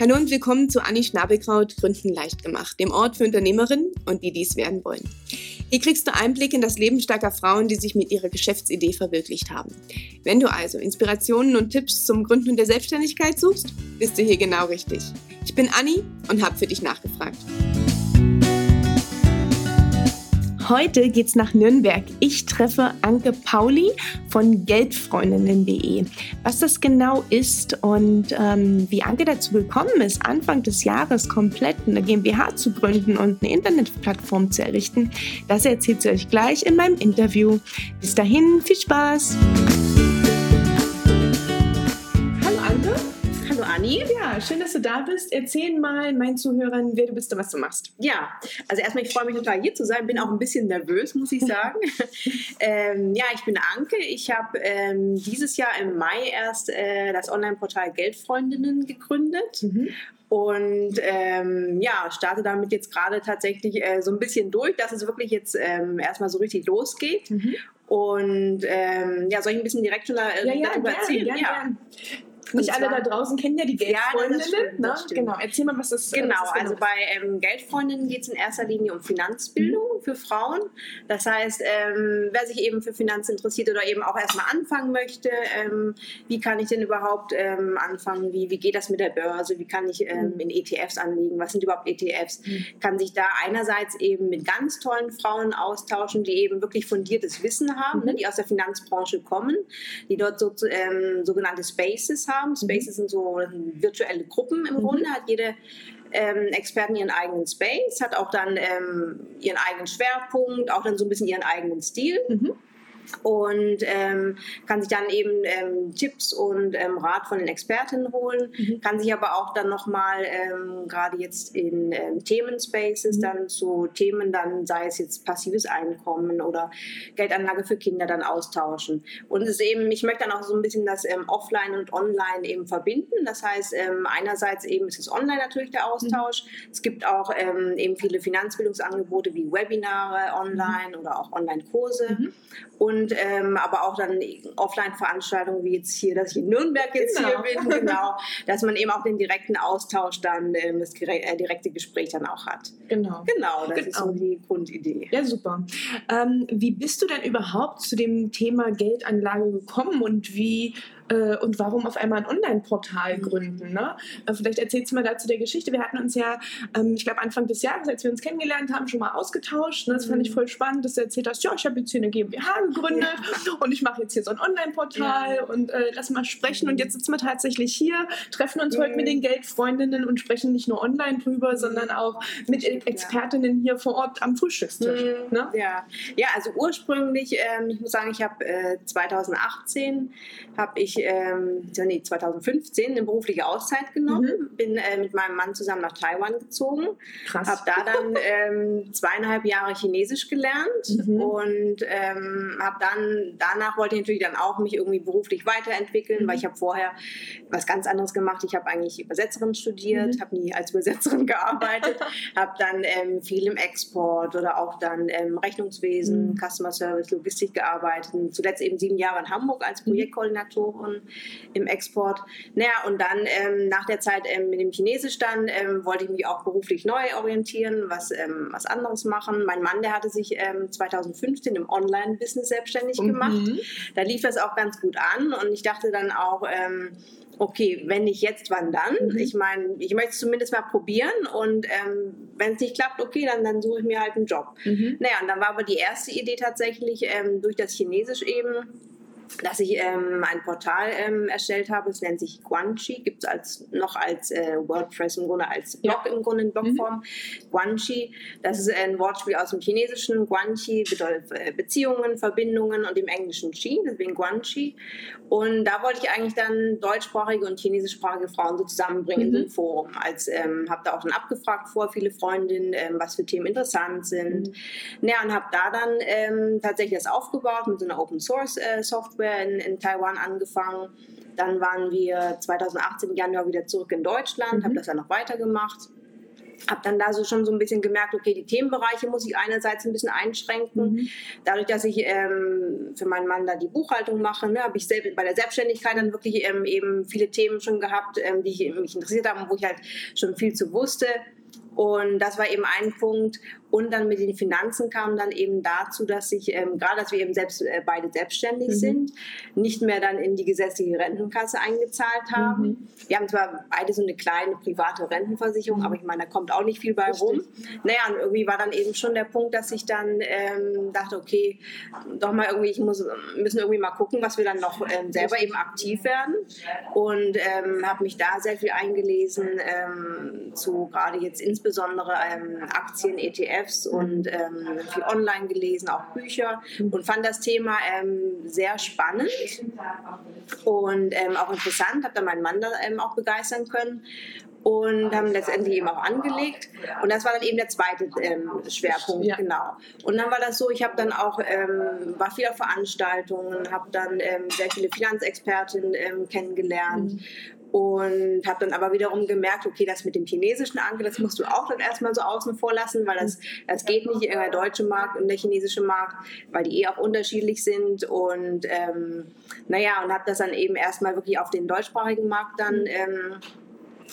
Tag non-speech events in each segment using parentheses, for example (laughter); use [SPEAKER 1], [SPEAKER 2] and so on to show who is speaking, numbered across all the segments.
[SPEAKER 1] Hallo und willkommen zu Anni Schnabelkraut Gründen leicht gemacht, dem Ort für Unternehmerinnen und die dies werden wollen. Hier kriegst du Einblick in das Leben starker Frauen, die sich mit ihrer Geschäftsidee verwirklicht haben. Wenn du also Inspirationen und Tipps zum Gründen der Selbstständigkeit suchst, bist du hier genau richtig. Ich bin Anni und habe für dich nachgefragt. Heute geht's nach Nürnberg. Ich treffe Anke Pauli von Geldfreundinnen.de. Was das genau ist und ähm, wie Anke dazu gekommen ist, Anfang des Jahres komplett eine GmbH zu gründen und eine Internetplattform zu errichten, das erzählt sie euch gleich in meinem Interview. Bis dahin, viel Spaß! Ja, schön, dass du da bist. Erzähl mal meinen Zuhörern, wer du bist und was du machst.
[SPEAKER 2] Ja, also erstmal, ich freue mich total hier zu sein. Bin auch ein bisschen nervös, muss ich sagen. (laughs) ähm, ja, ich bin Anke. Ich habe ähm, dieses Jahr im Mai erst äh, das Online-Portal Geldfreundinnen gegründet. Mhm. Und ähm, ja, starte damit jetzt gerade tatsächlich äh, so ein bisschen durch, dass es wirklich jetzt ähm, erstmal so richtig losgeht. Mhm. Und ähm, ja, soll ich ein bisschen direkt schon da,
[SPEAKER 1] äh, ja, ja, darüber erzählen? Gern, ja. Gern. Nicht alle da draußen kennen ja die Geldfreundinnen. Ja,
[SPEAKER 2] ne? Genau, erzähl mal, was das, genau, was das also genau bei ähm, Geldfreundinnen geht es in erster Linie um Finanzbildung mhm. für Frauen. Das heißt, ähm, wer sich eben für Finanzen interessiert oder eben auch erstmal anfangen möchte, ähm, wie kann ich denn überhaupt ähm, anfangen, wie, wie geht das mit der Börse, wie kann ich ähm, mhm. in ETFs anlegen, was sind überhaupt ETFs, mhm. kann sich da einerseits eben mit ganz tollen Frauen austauschen, die eben wirklich fundiertes Wissen haben, ne, mhm. die aus der Finanzbranche kommen, die dort so, ähm, sogenannte Spaces haben haben. Spaces sind so virtuelle Gruppen im mhm. Grunde, hat jede ähm, Experten ihren eigenen Space, hat auch dann ähm, ihren eigenen Schwerpunkt, auch dann so ein bisschen ihren eigenen Stil. Mhm und ähm, kann sich dann eben ähm, Tipps und ähm, Rat von den Expertinnen holen, mhm. kann sich aber auch dann nochmal ähm, gerade jetzt in ähm, Themenspaces mhm. dann zu Themen dann, sei es jetzt passives Einkommen oder Geldanlage für Kinder dann austauschen. Und es ist eben, ich möchte dann auch so ein bisschen das ähm, Offline und Online eben verbinden. Das heißt, ähm, einerseits eben ist es online natürlich der Austausch. Mhm. Es gibt auch ähm, eben viele Finanzbildungsangebote wie Webinare online oder auch Online-Kurse. Mhm. Und und ähm, aber auch dann Offline-Veranstaltungen wie jetzt hier, dass ich in Nürnberg jetzt genau. hier bin, genau, dass man eben auch den direkten Austausch dann, ähm, das äh, direkte Gespräch dann auch hat.
[SPEAKER 1] Genau.
[SPEAKER 2] Genau, das genau. ist so genau. die Grundidee.
[SPEAKER 1] Ja, super. Ähm, wie bist du denn überhaupt zu dem Thema Geldanlage gekommen und wie äh, und warum auf einmal ein Online-Portal mhm. gründen. Ne? Äh, vielleicht erzählst du mal dazu der Geschichte. Wir hatten uns ja, ähm, ich glaube, Anfang des Jahres, als wir uns kennengelernt haben, schon mal ausgetauscht. Ne? Das fand ich mhm. voll spannend, dass du erzählt hast, ja, ich habe jetzt hier eine GmbH gegründet ja. und ich mache jetzt hier so ein Online-Portal ja. und äh, lass mal sprechen. Und jetzt sitzen wir tatsächlich hier, treffen uns mhm. heute mit den Geldfreundinnen und sprechen nicht nur online drüber, sondern auch mit Expertinnen hier vor Ort am Frühstückstisch.
[SPEAKER 2] Mhm. Ne? Ja. ja, also ursprünglich, ähm, ich muss sagen, ich habe äh, 2018 habe ich ähm, nee, 2015 eine berufliche Auszeit genommen, mhm. bin äh, mit meinem Mann zusammen nach Taiwan gezogen, habe da dann (laughs) ähm, zweieinhalb Jahre Chinesisch gelernt mhm. und ähm, habe dann danach wollte ich natürlich dann auch mich irgendwie beruflich weiterentwickeln, mhm. weil ich habe vorher was ganz anderes gemacht. Ich habe eigentlich Übersetzerin studiert, mhm. habe nie als Übersetzerin (laughs) gearbeitet, habe dann ähm, viel im Export oder auch dann ähm, Rechnungswesen, mhm. Customer Service, Logistik gearbeitet. Zuletzt eben sieben Jahre in Hamburg als mhm. Projektkoordinatorin Wochen im Export. Naja, und dann ähm, nach der Zeit ähm, mit dem Chinesisch dann ähm, wollte ich mich auch beruflich neu orientieren, was, ähm, was anderes machen. Mein Mann, der hatte sich 2015 ähm, im Online-Business selbstständig mhm. gemacht. Da lief das auch ganz gut an und ich dachte dann auch, ähm, okay, wenn nicht jetzt, wann dann? Mhm. Ich meine, ich möchte es zumindest mal probieren und ähm, wenn es nicht klappt, okay, dann, dann suche ich mir halt einen Job. Mhm. Naja, und dann war aber die erste Idee tatsächlich ähm, durch das Chinesisch eben, dass ich ähm, ein Portal ähm, erstellt habe. Es nennt sich Guanxi, gibt es als, noch als äh, WordPress im Grunde, als Blog ja. im Grunde in Blogform. Mhm. Guanxi, das ist ein Wortspiel aus dem Chinesischen. Guanxi bedeutet äh, Beziehungen, Verbindungen und im Englischen Xi, deswegen Guanxi. Und da wollte ich eigentlich dann deutschsprachige und chinesischsprachige Frauen so zusammenbringen mhm. in so einem Forum. Als ähm, habe da auch dann abgefragt vor viele Freundinnen, ähm, was für Themen interessant sind. Mhm. Ja, und habe da dann ähm, tatsächlich das aufgebaut mit so einer Open Source äh, Software Software in, in Taiwan angefangen. Dann waren wir 2018 im Januar wieder zurück in Deutschland, mhm. habe das dann noch weitergemacht habe dann da so schon so ein bisschen gemerkt, okay, die Themenbereiche muss ich einerseits ein bisschen einschränken. Mhm. Dadurch, dass ich ähm, für meinen Mann da die Buchhaltung mache, ne, habe ich selbst bei der Selbstständigkeit dann wirklich ähm, eben viele Themen schon gehabt, ähm, die ich, mich interessiert haben, wo ich halt schon viel zu wusste. Und das war eben ein Punkt. Und dann mit den Finanzen kam dann eben dazu, dass ich, ähm, gerade dass wir eben selbst, äh, beide selbstständig mhm. sind, nicht mehr dann in die gesetzliche Rentenkasse eingezahlt haben. Mhm. Wir haben zwar beide so eine kleine private Rentenversicherung, mhm. aber ich meine, da kommt auch nicht viel bei Richtig. rum. Naja, und irgendwie war dann eben schon der Punkt, dass ich dann ähm, dachte, okay, doch mal irgendwie, ich muss, müssen irgendwie mal gucken, was wir dann noch ähm, selber eben aktiv werden. Und ähm, habe mich da sehr viel eingelesen ähm, zu gerade jetzt insbesondere ähm, Aktien, ETFs PDFs und ähm, viel online gelesen, auch Bücher und fand das Thema ähm, sehr spannend und ähm, auch interessant. Habe da meinen Mann da ähm, auch begeistern können und haben letztendlich eben auch angelegt. Und das war dann eben der zweite ähm, Schwerpunkt, ja. genau. Und dann war das so, ich habe dann auch, ähm, war viel auf Veranstaltungen, habe dann ähm, sehr viele Finanzexpertinnen ähm, kennengelernt. Mhm und habe dann aber wiederum gemerkt, okay, das mit dem chinesischen Anker, das musst du auch dann erstmal so außen vor lassen, weil das, das geht nicht der deutsche Markt und der chinesische Markt, weil die eh auch unterschiedlich sind. Und ähm, naja, und habe das dann eben erstmal wirklich auf den deutschsprachigen Markt dann ähm,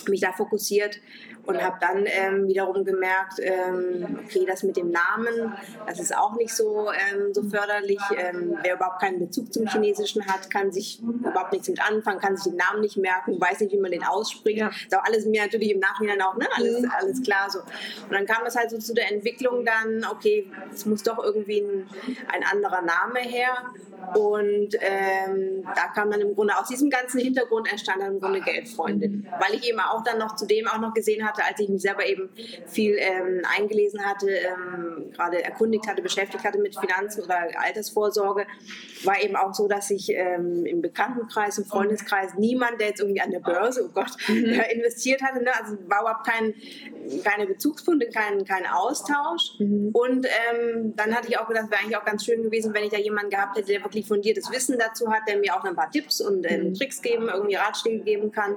[SPEAKER 2] mich da fokussiert und habe dann ähm, wiederum gemerkt, ähm, okay, das mit dem Namen, das ist auch nicht so, ähm, so förderlich. Ähm, wer überhaupt keinen Bezug zum Chinesischen hat, kann sich überhaupt nichts mit anfangen, kann sich den Namen nicht merken, weiß nicht, wie man den ausspricht. Ja. Ist auch alles mir natürlich im Nachhinein auch, ne, alles, mhm. alles klar so. Und dann kam es halt so zu der Entwicklung dann, okay, es muss doch irgendwie ein, ein anderer Name her. Und ähm, da kam dann im Grunde aus diesem ganzen Hintergrund entstand dann im Grunde Geldfreundin, weil ich eben auch dann noch zudem auch noch gesehen hatte, als ich mich selber eben viel ähm, eingelesen hatte, ähm, gerade erkundigt hatte, beschäftigt hatte mit Finanzen oder Altersvorsorge, war eben auch so, dass ich ähm, im Bekanntenkreis, im Freundeskreis niemand, der jetzt irgendwie an der Börse, oh Gott, mhm. (laughs) investiert hatte, ne? also war überhaupt kein, keine Bezugspunkte, kein, kein Austausch. Mhm. Und ähm, dann hatte ich auch gedacht, wäre eigentlich auch ganz schön gewesen, wenn ich da jemanden gehabt hätte, der wirklich fundiertes Wissen dazu hat, der mir auch ein paar Tipps und ähm, mhm. Tricks geben, irgendwie Ratschläge geben kann.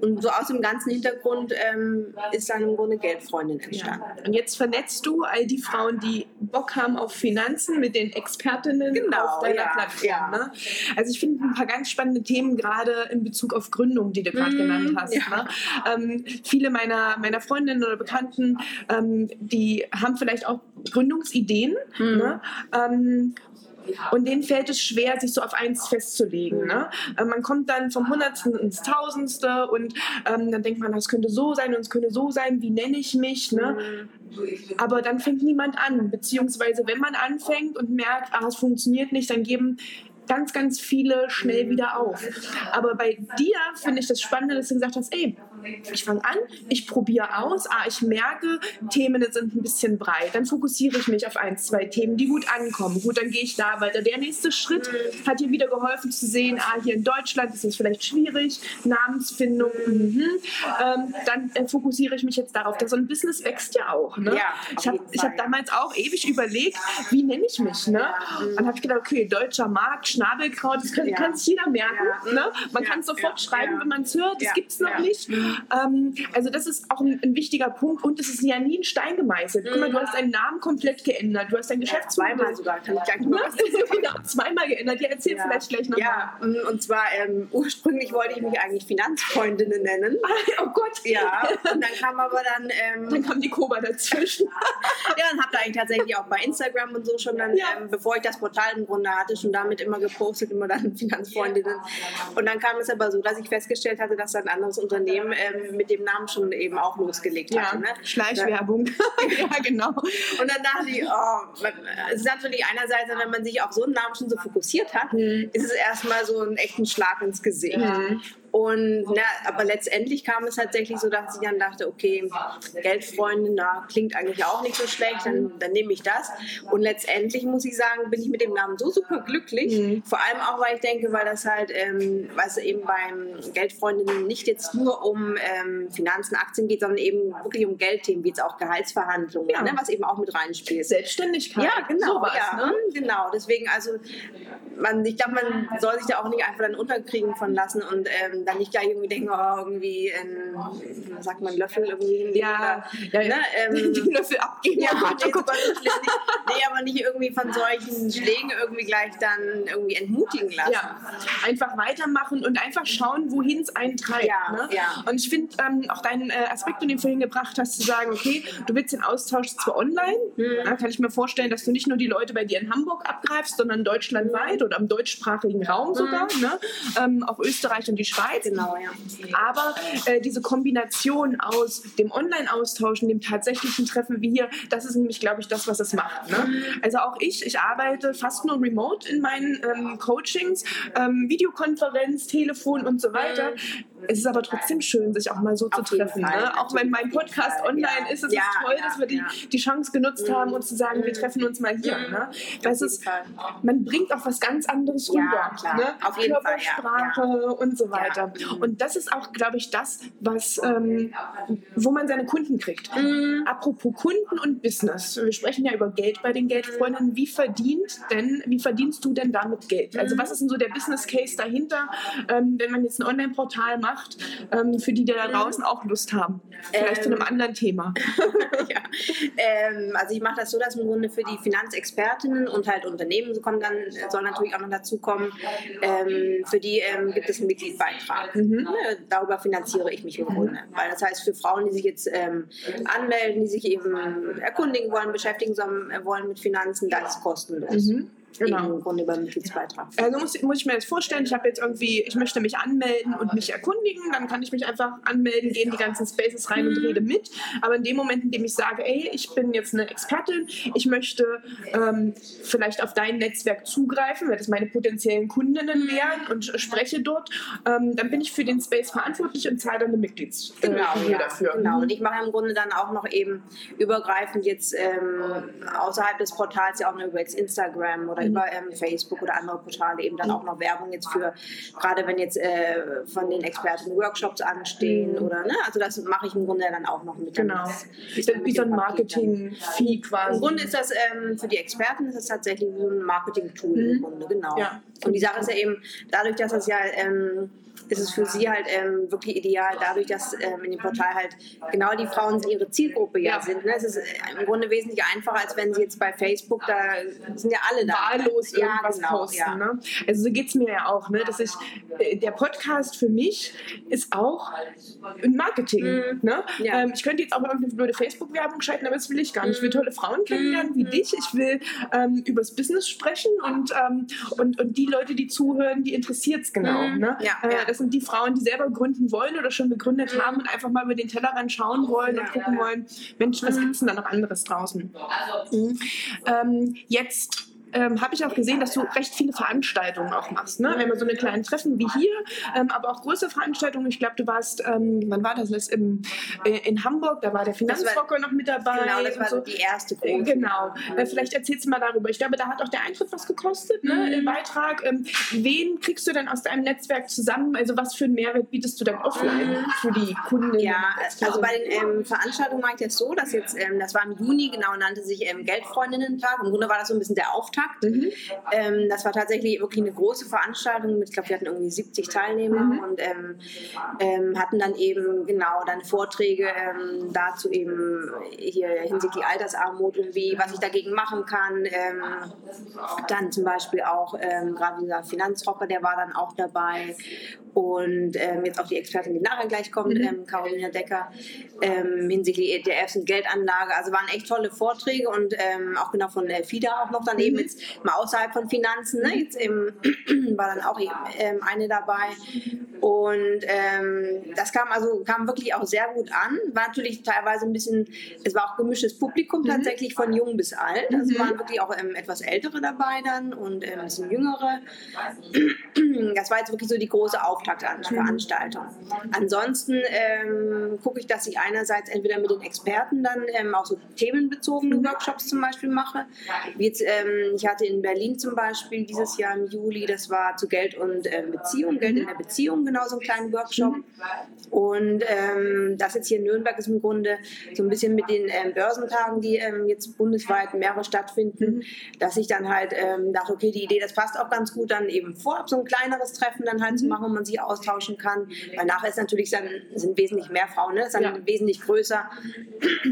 [SPEAKER 2] Und so aus dem ganzen Hintergrund ähm, ist dann im Grunde Geldfreundin entstanden.
[SPEAKER 1] Ja. Und jetzt vernetzt du all die Frauen, die Bock haben auf Finanzen mit den Expertinnen genau, auf deiner ja, Plattform. Ja. Ne? Also ich finde ein paar ganz spannende Themen gerade in Bezug auf Gründung, die du gerade mmh, genannt hast. Ne? Ähm, viele meiner, meiner Freundinnen oder Bekannten, ähm, die haben vielleicht auch Gründungsideen. Mhm. Ne? Ähm, und denen fällt es schwer, sich so auf eins festzulegen. Ne? Äh, man kommt dann vom Hundertsten ins Tausendste und ähm, dann denkt man, das könnte so sein und es könnte so sein, wie nenne ich mich? Ne? Aber dann fängt niemand an. Beziehungsweise, wenn man anfängt und merkt, ah, es funktioniert nicht, dann geben ganz, ganz viele schnell wieder auf. Aber bei dir finde ich das Spannende, dass du gesagt hast, ey, ich fange an, ich probiere aus, ah, ich merke, Themen sind ein bisschen breit. Dann fokussiere ich mich auf ein, zwei Themen, die gut ankommen. Gut, dann gehe ich da weiter. Der nächste Schritt hat dir wieder geholfen zu sehen, ah, hier in Deutschland ist es vielleicht schwierig, Namensfindung, mhm. ähm, dann äh, fokussiere ich mich jetzt darauf. Das so ein Business wächst ja auch. Ne? Ja, ich habe hab damals auch ewig überlegt, wie nenne ich mich. Ne? Dann habe ich gedacht, okay, deutscher Markt, Schnabelkraut, das kann, ja. kann sich jeder merken. Ja. Ne? Man ja. kann es sofort schreiben, wenn man es hört, das gibt es noch nicht. Ähm, also das ist auch ein, ein, wichtiger Punkt und es ist ja nie ein Stein gemeißelt. Guck mal, du hast deinen Namen komplett geändert, du hast dein Geschäftsmodell...
[SPEAKER 2] Zweimal sogar, kann ich gleich was
[SPEAKER 1] genau, zweimal geändert. Ja, erzähl vielleicht gleich nochmal.
[SPEAKER 2] Ja, mm, und zwar ähm, (laughs) ursprünglich wollte ich mich eigentlich Finanzfreundinnen nennen. (laughs)
[SPEAKER 1] oh Gott.
[SPEAKER 2] Ja, und dann kam aber dann... Ähm,
[SPEAKER 1] dann kam die Koba dazwischen. (laughs)
[SPEAKER 2] ja, dann habt ihr eigentlich tatsächlich auch bei Instagram und so schon dann, ja. ähm, bevor ich das Portal im Grunde hatte, schon damit immer gepostet, immer dann Finanzfreundinnen. Und dann kam es aber so, dass ich festgestellt hatte, dass ein anderes Unternehmen ähm, mit dem Namen schon eben auch losgelegt
[SPEAKER 1] ja,
[SPEAKER 2] hatte. Ne?
[SPEAKER 1] Schleichwerbung. ja, (laughs) genau.
[SPEAKER 2] Und dann dachte ich, oh, es ist natürlich einerseits, wenn man sich auf so einen Namen schon so fokussiert hat, mhm. ist es erstmal so ein echten Schlag ins Gesicht. Mhm. Und na, aber letztendlich kam es tatsächlich so, dass ich dann dachte, okay, Geldfreundin, na, klingt eigentlich auch nicht so schlecht, dann, dann nehme ich das. Und letztendlich muss ich sagen, bin ich mit dem Namen so super glücklich. Mhm. Vor allem auch, weil ich denke, weil das halt, ähm, was eben beim Geldfreundinnen nicht jetzt nur um ähm, Finanzen, Aktien geht, sondern eben wirklich um Geldthemen, wie jetzt auch Gehaltsverhandlungen, ja. ne, was eben auch mit reinspielt.
[SPEAKER 1] Selbstständigkeit.
[SPEAKER 2] Ja, genau. Sowas, ja,
[SPEAKER 1] ne?
[SPEAKER 2] Genau. Deswegen, also, man, ich glaube, man soll sich da auch nicht einfach dann unterkriegen von lassen und ähm, ähm, dann nicht gleich irgendwie denken, oh, irgendwie, ein, sagt man, Löffel irgendwie
[SPEAKER 1] ja, ja, ja. Ne, ähm, (laughs) die Löffel abgeben. Ja, (laughs)
[SPEAKER 2] nee, nee, aber nicht irgendwie von solchen Schlägen irgendwie gleich dann irgendwie entmutigen lassen.
[SPEAKER 1] Ja, einfach weitermachen und einfach schauen, wohin es einen treibt. Ja, ne? ja. Und ich finde ähm, auch deinen äh, Aspekt, den du vorhin gebracht hast, zu sagen, okay, du willst den Austausch zwar online, mhm. da kann ich mir vorstellen, dass du nicht nur die Leute bei dir in Hamburg abgreifst, sondern deutschlandweit mhm. oder im deutschsprachigen Raum sogar, mhm. ne? ähm, auch Österreich und die Schweiz.
[SPEAKER 2] Genau, ja.
[SPEAKER 1] Aber äh, diese Kombination aus dem Online-Austausch und dem tatsächlichen Treffen wie hier, das ist nämlich, glaube ich, das, was es macht. Ne? Mhm. Also auch ich, ich arbeite fast nur remote in meinen ähm, Coachings, ähm, Videokonferenz, Telefon und so weiter. Es ist aber trotzdem schön, sich auch mal so Auf zu treffen. Ne? Auch wenn mein Podcast online ja. ist, es ja, ist toll, ja, dass wir die, die Chance genutzt mhm. haben, uns zu sagen, wir treffen uns mal hier. Ne? Weil es ist, man bringt auch was ganz anderes rüber. Ne?
[SPEAKER 2] Auf jeden
[SPEAKER 1] Körpersprache
[SPEAKER 2] Fall,
[SPEAKER 1] und so weiter. Und das ist auch, glaube ich, das, was, ähm, wo man seine Kunden kriegt. Mhm. Apropos Kunden und Business. Wir sprechen ja über Geld bei den Geldfreunden. Wie verdient denn, wie verdienst du denn damit Geld? Also was ist denn so der Business Case dahinter, ähm, wenn man jetzt ein Online-Portal macht, ähm, für die, die da draußen auch Lust haben? Vielleicht zu einem ähm. anderen Thema. (laughs)
[SPEAKER 2] ja. Ähm, also ich mache das so, dass im Grunde für die Finanzexpertinnen und halt Unternehmen kommen dann, soll natürlich auch noch dazu kommen, ähm, für die gibt es einen Mitgliedsbeitrag. Mhm. Darüber finanziere ich mich im Grunde. Weil das heißt, für Frauen, die sich jetzt anmelden, die sich eben erkundigen wollen, beschäftigen wollen mit Finanzen, das ist kostenlos. Mhm. Genau. Im Grunde über Mitgliedsbeitrag.
[SPEAKER 1] Also muss, muss ich mir das vorstellen, ich habe jetzt irgendwie, ich möchte mich anmelden und mich erkundigen, dann kann ich mich einfach anmelden, gehen die ganzen Spaces rein und rede mit. Aber in dem Moment, in dem ich sage, ey, ich bin jetzt eine Expertin, ich möchte ähm, vielleicht auf dein Netzwerk zugreifen, weil das meine potenziellen Kundinnen wären und spreche dort, ähm, dann bin ich für den Space verantwortlich und zahle dann eine Mitgliedsgebühr
[SPEAKER 2] genau, ja, dafür. Genau, und ich mache im Grunde dann auch noch eben übergreifend jetzt ähm, außerhalb des Portals ja auch noch über jetzt Instagram oder über ähm, Facebook oder andere Portale eben dann auch noch Werbung jetzt für, gerade wenn jetzt äh, von den Experten Workshops anstehen mhm. oder, ne, also das mache ich im Grunde dann auch noch mit.
[SPEAKER 1] Genau, wie so ein Marketing-Fee quasi.
[SPEAKER 2] Im Grunde ist das ähm, für die Experten ist das tatsächlich so ein Marketing-Tool mhm. im Grunde, genau. Ja. Und die Sache ist ja eben, dadurch, dass das ja ähm, ist es für sie halt ähm, wirklich ideal, dadurch, dass ähm, in dem Portal halt genau die Frauen ihre Zielgruppe ja, ja. sind. Ne? Es ist äh, im Grunde wesentlich einfacher, als wenn sie jetzt bei Facebook, da sind ja alle da.
[SPEAKER 1] Wahllos irgendwas ja, genau, posten. Ja. Ne? Also so geht es mir ja auch, ne? dass ich, äh, der Podcast für mich ist auch ein Marketing. Mhm. Ne? Ähm, ich könnte jetzt auch irgendeine blöde Facebook-Werbung schalten, aber das will ich gar nicht. Ich will mhm. tolle Frauen kennenlernen wie mhm. dich. Ich will ähm, übers Business sprechen und, ähm, und, und die Leute, die zuhören, die interessiert es genau. Mhm. Ne? Ja, äh, das sind die Frauen, die selber gründen wollen oder schon gegründet haben und einfach mal über den Tellerrand schauen wollen und gucken wollen, Mensch, was gibt es denn da noch anderes draußen? Mhm. Ähm, jetzt ähm, habe ich auch gesehen, dass du recht viele Veranstaltungen auch machst. Ne? Wenn wir so eine kleinen Treffen wie hier, ähm, aber auch größere Veranstaltungen. Ich glaube, du warst, ähm, wann war das? im, äh, in Hamburg, da war der Finanzrocker noch mit dabei.
[SPEAKER 2] Genau, das war so. die erste
[SPEAKER 1] große. Äh, genau. Äh, vielleicht erzählst du mal darüber. Ich glaube, da hat auch der Eintritt was gekostet, ne? Mhm. im Beitrag. Ähm, wen kriegst du denn aus deinem Netzwerk zusammen? Also was für einen Mehrwert bietest du dann offline mhm. für die Kunden?
[SPEAKER 2] Ja, also bei den ähm, Veranstaltungen mache ich das so, dass jetzt, ähm, das war im Juni, genau, nannte sich ähm, Geldfreundinnen-Tag. Im Grunde war das so ein bisschen der Auftakt Auftakt. Mhm. Ähm, das war tatsächlich wirklich eine große Veranstaltung. Mit, ich glaube, wir hatten irgendwie 70 Teilnehmer mhm. und ähm, ähm, hatten dann eben genau dann Vorträge ähm, dazu eben hier hinsichtlich Altersarmut und wie, was ich dagegen machen kann. Ähm, dann zum Beispiel auch ähm, gerade dieser Finanzrocker, der war dann auch dabei und jetzt auch die Expertin, die nachher gleich kommt, mhm. Carolina Decker, hinsichtlich ETFs und Geldanlage. Also waren echt tolle Vorträge und auch genau von der FIDA auch noch daneben, mhm. Jetzt mal außerhalb von Finanzen. Ne? Jetzt eben, (clears throat) war dann auch ähm, eine dabei. Und ähm, das kam also kam wirklich auch sehr gut an. War natürlich teilweise ein bisschen, es war auch gemischtes Publikum mhm. tatsächlich von jung bis alt. Also mhm. waren wirklich auch etwas Ältere dabei dann und ein bisschen Jüngere. (clears throat) Das war jetzt wirklich so die große. Auftaktveranstaltung. Ansonsten ähm, gucke ich, dass ich einerseits entweder mit den Experten dann ähm, auch so themenbezogene mhm. Workshops zum Beispiel mache. Jetzt, ähm, ich hatte in Berlin zum Beispiel dieses Jahr im Juli, das war zu Geld und äh, Beziehung, Geld in der Beziehung genau so einen kleinen Workshop. Mhm. Und ähm, das jetzt hier in Nürnberg ist im Grunde so ein bisschen mit den ähm, Börsentagen, die ähm, jetzt bundesweit mehrere stattfinden, mhm. dass ich dann halt ähm, dachte, okay, die Idee, das passt auch ganz gut, dann eben vorab so ein kleineres Treffen dann halt mhm. zu machen, wo man sich austauschen kann. Weil nachher ist natürlich dann, sind wesentlich mehr Frauen, ne? ist dann ja. wesentlich größer,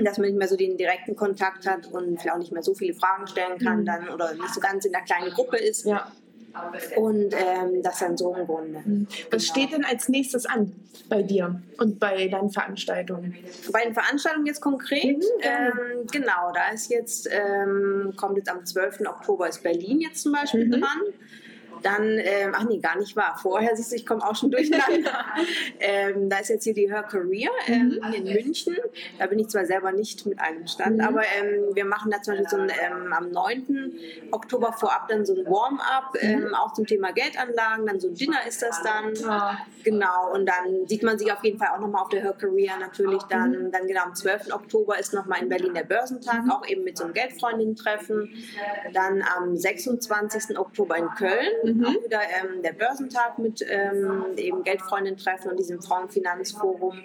[SPEAKER 2] dass man nicht mehr so den direkten Kontakt hat und vielleicht auch nicht mehr so viele Fragen stellen kann mhm. dann oder nicht so ganz in der kleinen Gruppe ist. Ja. Und ähm, das dann so im Grunde.
[SPEAKER 1] Was steht denn als nächstes an bei dir und bei deinen Veranstaltungen?
[SPEAKER 2] Bei den Veranstaltungen jetzt konkret? Mhm, ähm, genau, da ist jetzt, ähm, kommt jetzt am 12. Oktober ist Berlin jetzt zum Beispiel mhm. dran. Dann, ähm, ach nee, gar nicht wahr. Vorher siehst du, ich komme auch schon durcheinander. (laughs) (laughs) ähm, da ist jetzt hier die Her Career ähm, mhm. in München. Da bin ich zwar selber nicht mit einem Stand, mhm. aber ähm, wir machen da zum Beispiel so ein, ähm, am 9. Oktober vorab dann so ein Warm-up, mhm. Ähm, auch zum Thema Geldanlagen. Dann so ein Dinner ist das dann. Ja. Genau, und dann sieht man sich auf jeden Fall auch nochmal auf der Her Career natürlich dann. Mhm. Dann genau am 12. Oktober ist nochmal in Berlin der Börsentag, mhm. auch eben mit so einem Geldfreundinnen-Treffen. Dann am 26. Oktober in Köln mhm. auch wieder ähm, der Börsentag mit ähm, eben Geldfreundin-Treffen und diesem Frauenfinanzforum.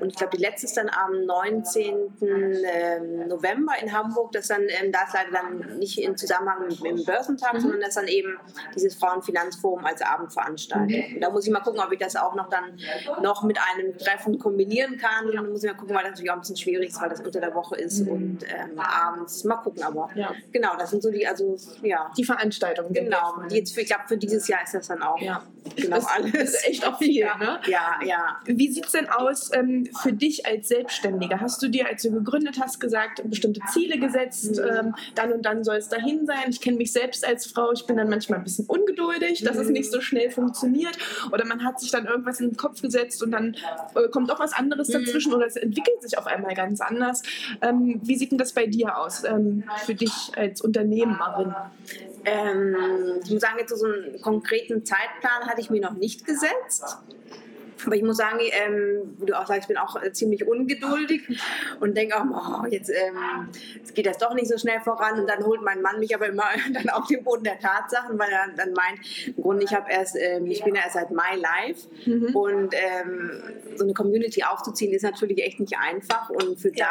[SPEAKER 2] Und ich glaube, die letzte ist dann am 19. Ähm, November in Hamburg. Das dann, ähm, da ist leider dann nicht in Zusammenhang mit, dem Börsentag, mhm. sondern das dann eben dieses Frauenfinanzforum als Abendveranstaltung. Mhm. Da muss ich mal gucken, ob ich das auch noch dann noch mit einem Treffen kombinieren kann. Und dann muss ich mal gucken, weil das natürlich auch ein bisschen schwierig ist, weil das unter der Woche ist mhm. und ähm, abends. Mal gucken, aber ja. genau, das sind so die, also ja.
[SPEAKER 1] Die Veranstaltungen.
[SPEAKER 2] Genau, die jetzt für, ich glaube, für dieses Jahr ist das dann auch ja.
[SPEAKER 1] genau das, alles. Ist echt auch viel,
[SPEAKER 2] ja.
[SPEAKER 1] ne?
[SPEAKER 2] Ja, ja.
[SPEAKER 1] Wie sieht es denn aus ähm, für dich als Selbstständiger? Hast du dir, als du gegründet hast, gesagt, bestimmte Ziele gesetzt, mhm. ähm, dann und dann soll es dahin sein? Ich kenne mich selbst als Frau, ich bin dann manchmal ein bisschen ungeduldig, dass mhm. es nicht so schnell funktioniert. Oder man hat sich dann irgendwas in den Kopf gesetzt und dann äh, kommt auch was anderes mhm. dazwischen oder es entwickelt sich auf einmal ganz anders. Ähm, wie sieht denn das bei dir aus, ähm, für dich als Unternehmerin?
[SPEAKER 2] Ähm, ich muss sagen, jetzt so einen konkreten Zeitplan hatte ich mir noch nicht gesetzt. Aber ich muss sagen, ähm, wie du auch sagst, ich bin auch äh, ziemlich ungeduldig und denke auch, oh, jetzt, ähm, jetzt, geht das doch nicht so schnell voran. Und dann holt mein Mann mich aber immer (laughs) dann auf den Boden der Tatsachen, weil er dann meint, im Grunde, ich habe erst, ähm, ich bin ja erst seit Mai live mhm. und ähm, so eine Community aufzuziehen ist natürlich echt nicht einfach. Und für ja.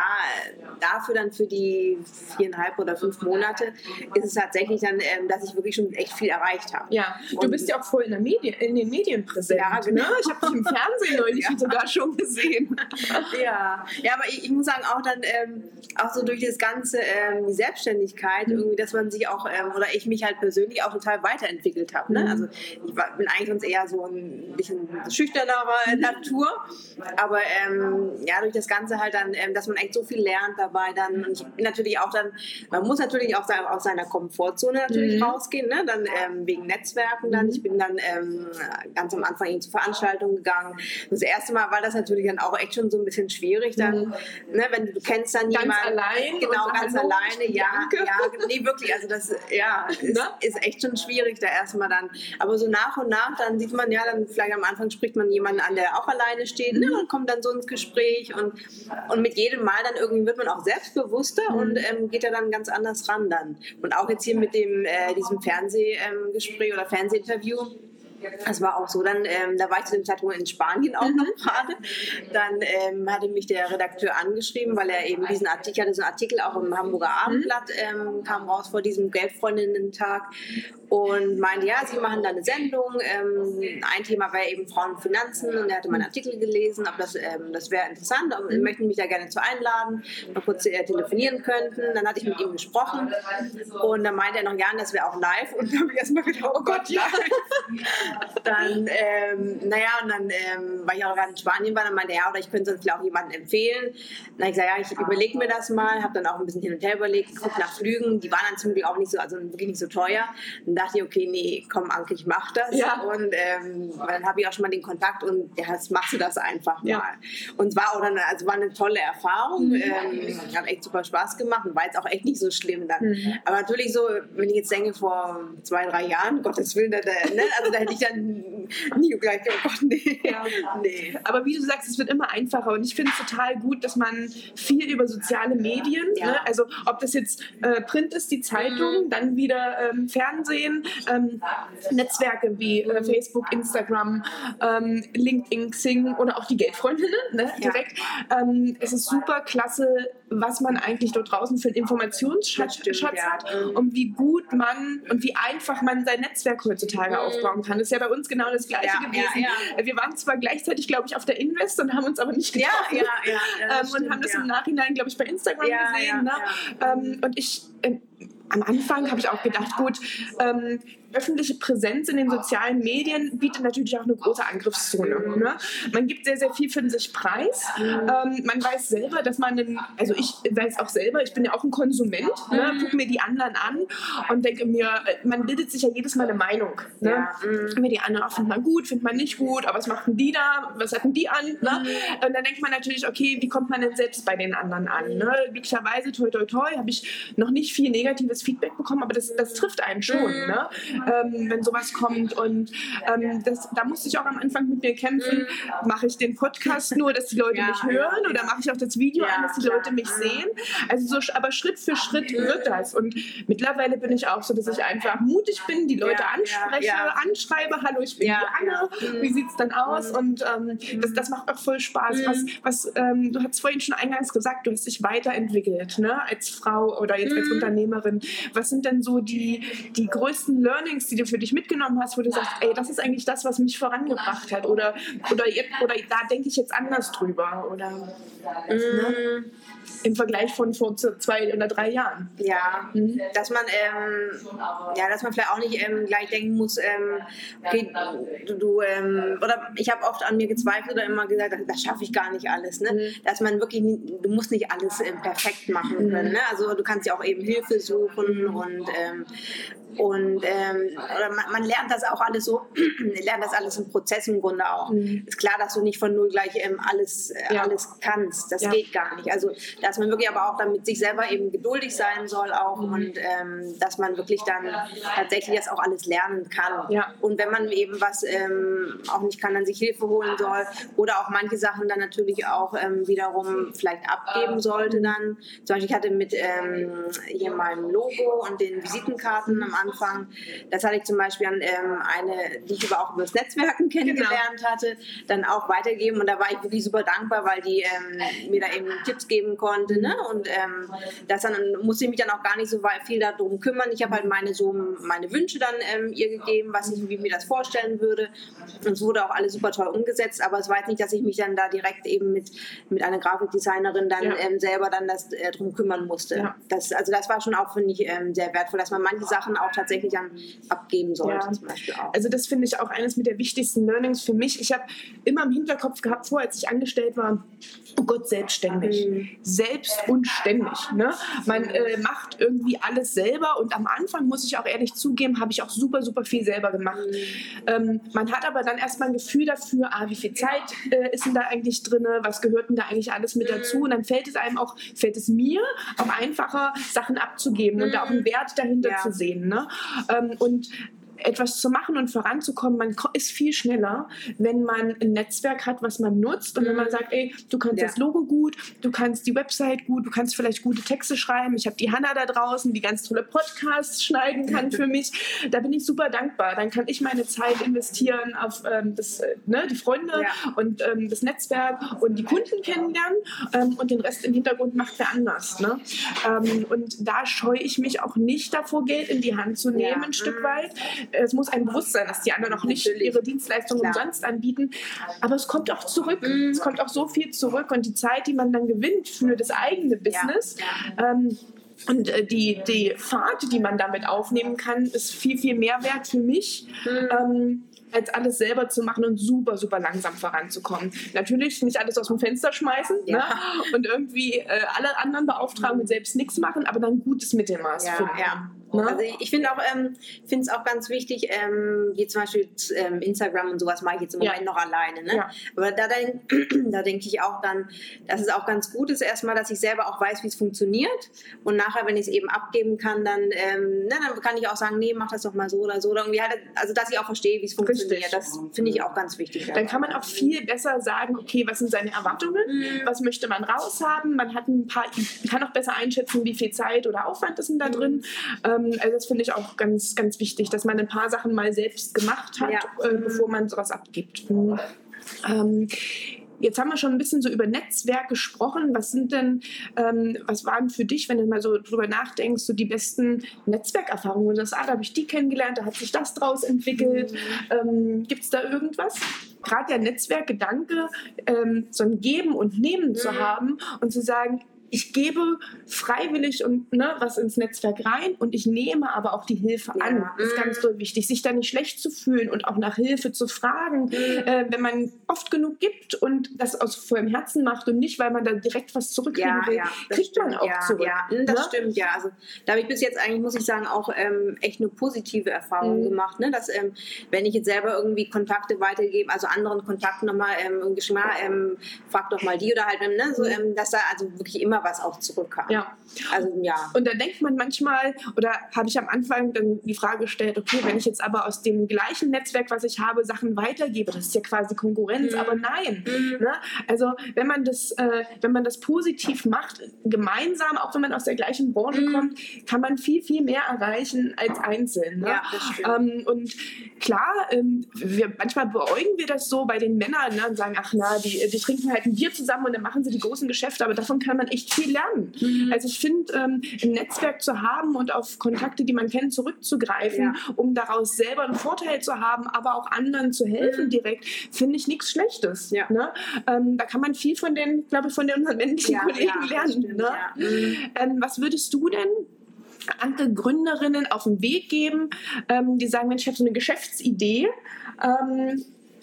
[SPEAKER 2] da, dafür dann für die viereinhalb oder fünf Monate ist es tatsächlich dann, ähm, dass ich wirklich schon echt viel erreicht habe.
[SPEAKER 1] Ja, du und, bist ja auch voll in, der Medien, in den Medien präsent. Ja, genau. Ne? Ich habe dich im Fernsehen (laughs) Fernsehen neulich ja. sogar schon gesehen.
[SPEAKER 2] ja, ja aber ich, ich muss sagen, auch dann, ähm, auch so durch das Ganze, ähm, die Selbstständigkeit, mhm. irgendwie, dass man sich auch, ähm, oder ich mich halt persönlich auch total weiterentwickelt habe. Ne? Mhm. Also ich war, bin eigentlich sonst eher so ein bisschen schüchternerer Natur, aber ähm, ja, durch das Ganze halt dann, ähm, dass man echt so viel lernt dabei dann und ich bin natürlich auch dann, man muss natürlich auch aus seiner Komfortzone natürlich mhm. rausgehen, ne? dann ähm, wegen Netzwerken dann, mhm. ich bin dann ganz am Anfang zu Veranstaltungen gegangen, das erste Mal war das natürlich dann auch echt schon so ein bisschen schwierig. Dann, mhm. ne, wenn du, du kennst dann
[SPEAKER 1] ganz
[SPEAKER 2] jemanden.
[SPEAKER 1] allein
[SPEAKER 2] genau, ganz Hallo, alleine, ja, ja. Nee, wirklich, also das ja, (laughs) ist, ne? ist echt schon schwierig da erstmal dann. Aber so nach und nach, dann sieht man ja, dann vielleicht am Anfang spricht man jemanden an, der auch alleine steht ne, mhm. und kommt dann so ins Gespräch und, und mit jedem Mal dann irgendwie wird man auch selbstbewusster mhm. und ähm, geht ja dann ganz anders ran dann. Und auch jetzt hier mit dem, äh, diesem Fernsehgespräch ähm, oder Fernsehinterview das war auch so. Dann, ähm, da war ich zu dem Zeitpunkt in Spanien auch noch mhm. gerade. Dann ähm, hatte mich der Redakteur angeschrieben, weil er eben diesen Artikel, hatte so einen Artikel auch im Hamburger mhm. Abendblatt, ähm, kam raus vor diesem Geldfreundinnen-Tag und meinte, ja, sie machen da eine Sendung. Ähm, ein Thema wäre eben Frauen und Finanzen und er hatte meinen Artikel gelesen, aber das, ähm, das wäre interessant und möchten mich da gerne zu einladen, mal kurz äh, telefonieren könnten. Dann hatte ich mit ihm gesprochen und dann meinte er noch, ja, das wäre auch live und dann habe ich erstmal gedacht, oh Gott, ja. (laughs) dann, ähm, naja, und dann, ähm, weil ich auch gerade in Spanien war, dann meinte er, ja, oder ich könnte sonst vielleicht auch jemanden empfehlen. Dann habe ich gesagt, ja, ich überlege mir das mal, habe dann auch ein bisschen hin und her überlegt, geguckt nach Flügen, die waren dann zum Glück auch nicht so, also wirklich nicht so teuer. Dann dachte ich, okay, nee, komm, Anke, ich mach das. Ja. Und ähm, dann habe ich auch schon mal den Kontakt und ja, jetzt machst du das einfach ja. mal. Und es war auch dann, also war eine tolle Erfahrung, mhm. ähm, hat echt super Spaß gemacht und war jetzt auch echt nicht so schlimm dann. Mhm. Aber natürlich so, wenn ich jetzt denke, vor zwei, drei Jahren, Gottes Willen, da, ne, also da hätte ich dann nie gleich, oh Gott, nee. Ja.
[SPEAKER 1] nee. Aber wie du sagst, es wird immer einfacher und ich finde es total gut, dass man viel über soziale Medien, ja. ne, also ob das jetzt äh, Print ist, die Zeitung, mhm. dann wieder ähm, Fernsehen, ähm, Netzwerke wie äh, Facebook, Instagram, ähm, LinkedIn, Xing oder auch die Geldfreundinnen ne, direkt. Ja. Ähm, es ist super klasse, was man eigentlich dort draußen für einen Informationsschatz stimmt, ja. hat und wie gut man und wie einfach man sein Netzwerk heutzutage mhm. aufbauen kann. Das ist ja bei uns genau das Gleiche ja, gewesen. Wir waren zwar gleichzeitig, glaube ich, auf der Invest und haben uns aber nicht getroffen ähm, stimmt, und haben das im Nachhinein, glaube ich, bei Instagram gesehen. Ne? Ähm, und ich äh, am Anfang habe ich auch gedacht, gut, ähm, öffentliche Präsenz in den sozialen Medien bietet natürlich auch eine große Angriffszone. Ne? Man gibt sehr, sehr viel für sich preis. Ähm, man weiß selber, dass man, einen, also ich weiß auch selber, ich bin ja auch ein Konsument, ne? gucke mir die anderen an und denke mir, man bildet sich ja jedes Mal eine Meinung. Ne? Ja. Mir die anderen findet man gut, findet man nicht gut, aber was machen die da, was hatten die an? Ne? Mhm. Und dann denkt man natürlich, okay, wie kommt man denn selbst bei den anderen an? Ne? Glücklicherweise, toi, toi, toi, habe ich noch nicht viel negatives Feedback bekommen, aber das, das trifft einen schon. Mhm. Ne? Ähm, wenn sowas kommt. Und ähm, das, da musste ich auch am Anfang mit mir kämpfen. Mache ich den Podcast nur, dass die Leute ja, mich hören oder mache ich auch das Video ja, an, dass die Leute mich sehen? Also so, aber Schritt für Schritt wird das. Und mittlerweile bin ich auch so, dass ich einfach mutig bin, die Leute anspreche, anschreibe, hallo, ich bin die Anne, wie sieht es dann aus? Und ähm, das, das macht auch voll Spaß. Was, was ähm, du hast vorhin schon eingangs gesagt, du hast dich weiterentwickelt ne? als Frau oder jetzt als Unternehmerin. Was sind denn so die, die größten Learnings, Learnings, die du für dich mitgenommen hast, wo du sagst, ey, das ist eigentlich das, was mich vorangebracht hat oder, oder, oder da denke ich jetzt anders drüber oder ne? im Vergleich von vor zwei oder drei Jahren.
[SPEAKER 2] Ja, mhm. dass man ähm, ja, dass man vielleicht auch nicht ähm, gleich denken muss, ähm, okay, du, du ähm, oder ich habe oft an mir gezweifelt oder immer gesagt, das schaffe ich gar nicht alles, ne? Mhm. Dass man wirklich, du musst nicht alles ähm, perfekt machen können, mhm. ne? Also du kannst ja auch eben Hilfe suchen und ähm, und ähm, man, man, lernt das auch alles so, (clears throat) lernt das alles im Prozess im Grunde auch. Mhm. Ist klar, dass du nicht von null gleich ähm, alles, äh, ja. alles kannst. Das ja. geht gar nicht. Also, dass man wirklich aber auch dann mit sich selber eben geduldig sein soll auch mhm. und ähm, dass man wirklich dann tatsächlich das auch alles lernen kann. Ja. Und wenn man eben was ähm, auch nicht kann, dann sich Hilfe holen soll oder auch manche Sachen dann natürlich auch ähm, wiederum vielleicht abgeben sollte dann. Zum Beispiel, ich hatte mit ähm, hier meinem Logo und den Visitenkarten am Anfang. Das hatte ich zum Beispiel an ähm, eine, die ich aber auch über das Netzwerken kennengelernt genau. hatte, dann auch weitergeben. Und da war ich wirklich super dankbar, weil die ähm, mir da eben Tipps geben konnte. Ne? Und ähm, das dann musste ich mich dann auch gar nicht so viel darum kümmern. Ich habe halt meine, so, meine Wünsche dann ähm, ihr gegeben, was ich, wie mir das vorstellen würde. Und es wurde auch alles super toll umgesetzt. Aber es war jetzt nicht, dass ich mich dann da direkt eben mit, mit einer Grafikdesignerin dann ja. ähm, selber dann das äh, drum kümmern musste. Ja. Das, also das war schon auch, finde ich, ähm, sehr wertvoll, dass man manche Sachen auch tatsächlich dann abgeben sollte. Ja. Zum Beispiel auch.
[SPEAKER 1] Also das finde ich auch eines mit der wichtigsten Learnings für mich. Ich habe immer im Hinterkopf gehabt, vor als ich angestellt war, oh Gott, selbstständig. Mhm. Selbst und ständig. Ne? Man äh, macht irgendwie alles selber und am Anfang, muss ich auch ehrlich zugeben, habe ich auch super, super viel selber gemacht. Mhm. Ähm, man hat aber dann erstmal ein Gefühl dafür, ah, wie viel Zeit äh, ist denn da eigentlich drin, was gehört denn da eigentlich alles mit dazu mhm. und dann fällt es einem auch, fällt es mir auch einfacher, Sachen abzugeben und da auch einen Wert dahinter ja. zu sehen. Ne? Ähm, und etwas zu machen und voranzukommen, man ist viel schneller, wenn man ein Netzwerk hat, was man nutzt und wenn man mhm. sagt, ey, du kannst ja. das Logo gut, du kannst die Website gut, du kannst vielleicht gute Texte schreiben. Ich habe die Hanna da draußen, die ganz tolle Podcasts schneiden kann für mich. Da bin ich super dankbar. Dann kann ich meine Zeit investieren auf ähm, das, äh, ne, die Freunde ja. und ähm, das Netzwerk und die Kunden kennenlernen ähm, und den Rest im Hintergrund macht wer anders. Ne? Ähm, und da scheue ich mich auch nicht davor, Geld in die Hand zu nehmen, ja. ein Stück mhm. weit es muss ein Bewusstsein, dass die anderen auch nicht ihre Dienstleistungen umsonst anbieten. Aber es kommt auch zurück. Mhm. Es kommt auch so viel zurück und die Zeit, die man dann gewinnt für das eigene Business. Ja. Ähm, und äh, die, die Fahrt, die man damit aufnehmen kann, ist viel, viel mehr wert für mich. Mhm. Ähm, als alles selber zu machen und super, super langsam voranzukommen. Natürlich nicht alles aus dem Fenster schmeißen ja. ne? und irgendwie äh, alle anderen beauftragen und selbst nichts machen, aber dann gutes Mittelmaß
[SPEAKER 2] ja,
[SPEAKER 1] finden.
[SPEAKER 2] Ja. Ne? Also ich finde auch, ähm, finde es auch ganz wichtig, ähm, wie zum Beispiel ähm, Instagram und sowas mache ich jetzt im Moment noch alleine. Ne? Aber da, (clears throat) da denke ich auch dann, dass es auch ganz gut ist erstmal, dass ich selber auch weiß, wie es funktioniert und nachher, wenn ich es eben abgeben kann, dann, ähm, ne, dann kann ich auch sagen, nee, mach das doch mal so oder so. Oder irgendwie halt, also dass ich auch verstehe, wie es funktioniert. Richtig. Das finde ich auch ganz wichtig.
[SPEAKER 1] Dann kann man auch viel besser sagen, okay, was sind seine Erwartungen, mhm. was möchte man raushaben. Man hat ein paar, kann auch besser einschätzen, wie viel Zeit oder Aufwand ist denn da drin. Ähm, Ähm, also das finde ich auch ganz, ganz wichtig, dass man ein paar Sachen mal selbst gemacht hat,
[SPEAKER 2] Ja.
[SPEAKER 1] äh, bevor man sowas abgibt. Mhm. Ähm, Jetzt haben wir schon ein bisschen so über Netzwerk gesprochen. Was sind denn, ähm, was waren für dich, wenn du mal so drüber nachdenkst, so die besten Netzwerkerfahrungen? Und das, ah, da habe ich die kennengelernt, da hat sich das draus entwickelt. Ähm, Gibt es da irgendwas? Gerade der Netzwerkgedanke, ähm, so ein Geben und Nehmen zu
[SPEAKER 2] Mhm.
[SPEAKER 1] haben und zu sagen, ich gebe freiwillig und ne, was ins Netzwerk rein und ich nehme aber auch die Hilfe
[SPEAKER 2] Ja.
[SPEAKER 1] an. Das ist
[SPEAKER 2] Mhm.
[SPEAKER 1] ganz so wichtig, sich da nicht schlecht zu fühlen und auch nach Hilfe zu fragen,
[SPEAKER 2] Mhm.
[SPEAKER 1] äh, wenn man oft genug gibt und das aus vollem Herzen macht und nicht, weil man da direkt was zurückkriegen
[SPEAKER 2] Ja,
[SPEAKER 1] will,
[SPEAKER 2] ja,
[SPEAKER 1] kriegt man
[SPEAKER 2] stimmt,
[SPEAKER 1] auch
[SPEAKER 2] ja,
[SPEAKER 1] zurück.
[SPEAKER 2] Ja, das
[SPEAKER 1] ne?
[SPEAKER 2] stimmt, ja. Also da habe ich bis jetzt eigentlich, muss ich sagen, auch ähm, echt eine positive Erfahrung
[SPEAKER 1] Mhm.
[SPEAKER 2] gemacht. Ne? Dass, ähm, wenn ich jetzt selber irgendwie Kontakte weitergebe, also anderen Kontakten nochmal ähm, mal, ähm, frag doch mal die oder halt, ne? so,
[SPEAKER 1] Mhm.
[SPEAKER 2] ähm, dass da also wirklich immer was auch zurückkam.
[SPEAKER 1] Ja.
[SPEAKER 2] Also ja.
[SPEAKER 1] Und da denkt man manchmal, oder habe ich am Anfang dann die Frage gestellt, okay, wenn ich jetzt aber aus dem gleichen Netzwerk, was ich habe, Sachen weitergebe, das ist ja quasi Konkurrenz,
[SPEAKER 2] Mhm.
[SPEAKER 1] aber nein.
[SPEAKER 2] Mhm.
[SPEAKER 1] Ne? Also wenn man das, äh, wenn man das positiv macht, gemeinsam, auch wenn man aus der gleichen Branche
[SPEAKER 2] Mhm.
[SPEAKER 1] kommt, kann man viel, viel mehr erreichen als einzeln. Ne?
[SPEAKER 2] Ja, das stimmt.
[SPEAKER 1] Ähm, und klar, ähm, wir, manchmal beäugen wir das so bei den Männern ne, und sagen, ach na, die, die trinken halt ein Bier zusammen und dann machen sie die großen Geschäfte, aber davon kann man echt viel lernen.
[SPEAKER 2] Mhm.
[SPEAKER 1] Also ich finde, ähm, ein Netzwerk zu haben und auf Kontakte, die man kennt, zurückzugreifen,
[SPEAKER 2] Ja.
[SPEAKER 1] um daraus selber einen Vorteil zu haben, aber auch anderen zu helfen
[SPEAKER 2] Mhm.
[SPEAKER 1] direkt, finde ich nichts Schlechtes.
[SPEAKER 2] Ja.
[SPEAKER 1] Ne? Ähm, da kann man viel von den, glaube ich, von den unseren männlichen
[SPEAKER 2] Ja,
[SPEAKER 1] Kollegen lernen.
[SPEAKER 2] stimmt,
[SPEAKER 1] ne?
[SPEAKER 2] Mhm.
[SPEAKER 1] ähm, was würdest du denn andere Gründerinnen auf den Weg geben, ähm, die sagen, Mensch, ich habe so eine Geschäftsidee.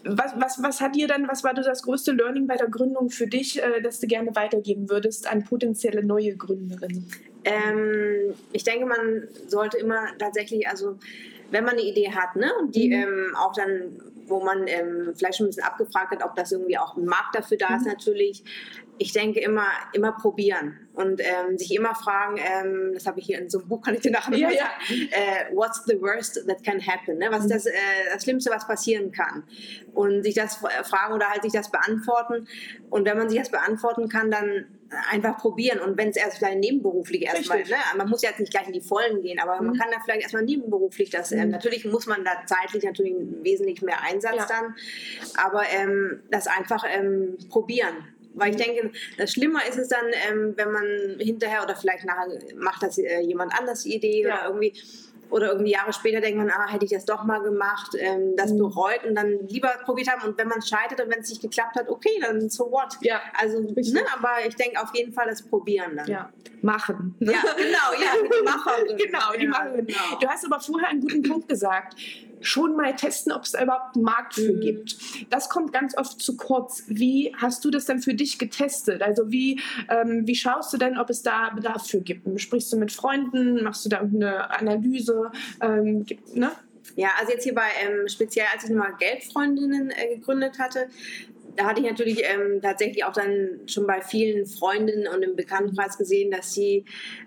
[SPEAKER 1] Was, was, was hat dir dann, was war das größte Learning bei der Gründung für dich, äh, das du gerne weitergeben würdest an potenzielle neue Gründerinnen?
[SPEAKER 2] Ähm, ich denke, man sollte immer tatsächlich, also wenn man eine Idee hat, ne, und die
[SPEAKER 1] Mhm.
[SPEAKER 2] ähm, auch dann, wo man ähm, vielleicht schon ein bisschen abgefragt hat, ob das irgendwie auch ein Markt dafür da ist,
[SPEAKER 1] Mhm.
[SPEAKER 2] natürlich. Ich denke immer, immer probieren und ähm, sich immer fragen, ähm, das habe ich hier in so einem Buch, kann ich dir nachher
[SPEAKER 1] Ja, ja.
[SPEAKER 2] sagen, äh, what's the worst that can happen? Ne? Was ist das, äh, das Schlimmste, was passieren kann? Und sich das äh, fragen oder halt sich das beantworten. Und wenn man sich das beantworten kann, dann einfach probieren. Und wenn es erst vielleicht nebenberuflich erstmal, ne? man muss jetzt nicht gleich in die Vollen gehen, aber man
[SPEAKER 1] Mhm.
[SPEAKER 2] kann da vielleicht erstmal nebenberuflich das, ähm,
[SPEAKER 1] Mhm.
[SPEAKER 2] natürlich muss man da zeitlich natürlich wesentlich mehr Einsatz
[SPEAKER 1] Ja.
[SPEAKER 2] dann, aber ähm, das einfach ähm, probieren. Weil ich denke, das Schlimmer ist es dann, ähm, wenn man hinterher oder vielleicht nachher macht das äh, jemand anders die Idee
[SPEAKER 1] Ja.
[SPEAKER 2] oder irgendwie oder irgendwie Jahre später denkt man, ah, hätte ich das doch mal gemacht, ähm, das
[SPEAKER 1] Mhm.
[SPEAKER 2] bereut und dann lieber probiert haben und wenn man scheitert und wenn es nicht geklappt hat, okay, dann so what.
[SPEAKER 1] Ja,
[SPEAKER 2] Also,
[SPEAKER 1] Richtig.
[SPEAKER 2] ne, aber ich denke auf jeden Fall das Probieren dann.
[SPEAKER 1] ja. machen.
[SPEAKER 2] Ja, genau, ja, (laughs) die Macherin.
[SPEAKER 1] Genau, die
[SPEAKER 2] ja,
[SPEAKER 1] Macherin.
[SPEAKER 2] Genau.
[SPEAKER 1] Du hast aber vorher einen guten Punkt gesagt. Schon mal testen, ob es da überhaupt einen Markt für
[SPEAKER 2] Mhm.
[SPEAKER 1] gibt. Das kommt ganz oft zu kurz. Wie hast du das denn für dich getestet? Also wie, ähm, wie schaust du denn, ob es da Bedarf für gibt? Sprichst du mit Freunden? Machst du da eine Analyse? Ähm, ne?
[SPEAKER 2] Ja, also jetzt hier bei, ähm, speziell als ich nochmal Geldfreundinnen äh, gegründet hatte, da hatte ich natürlich ähm, tatsächlich auch dann schon bei vielen Freundinnen und im Bekanntenkreis gesehen, dass sie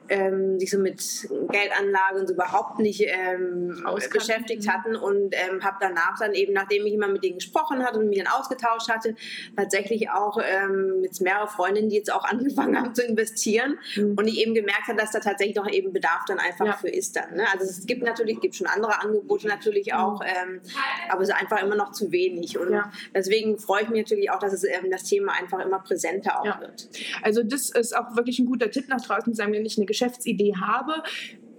[SPEAKER 2] ähm, sich so mit Geldanlage und so überhaupt nicht ähm, beschäftigt hatten und ähm, habe danach dann eben, nachdem ich immer mit denen gesprochen hatte und mich dann ausgetauscht hatte, tatsächlich auch ähm, jetzt mehrere Freundinnen, die jetzt auch (laughs) angefangen haben zu investieren
[SPEAKER 1] Mhm.
[SPEAKER 2] und ich eben gemerkt habe, dass da tatsächlich noch eben Bedarf dann einfach
[SPEAKER 1] Ja.
[SPEAKER 2] für ist dann. Ne? Also es gibt natürlich, gibt schon andere Angebote natürlich auch, ähm, aber es ist einfach immer noch zu wenig. Und
[SPEAKER 1] Ja.
[SPEAKER 2] deswegen freue ich mich natürlich auch, dass es ähm, das Thema einfach immer präsenter auch
[SPEAKER 1] Ja.
[SPEAKER 2] wird.
[SPEAKER 1] Also das ist auch wirklich ein guter Tipp nach draußen zu sagen, wenn ich eine Geschäftsidee habe,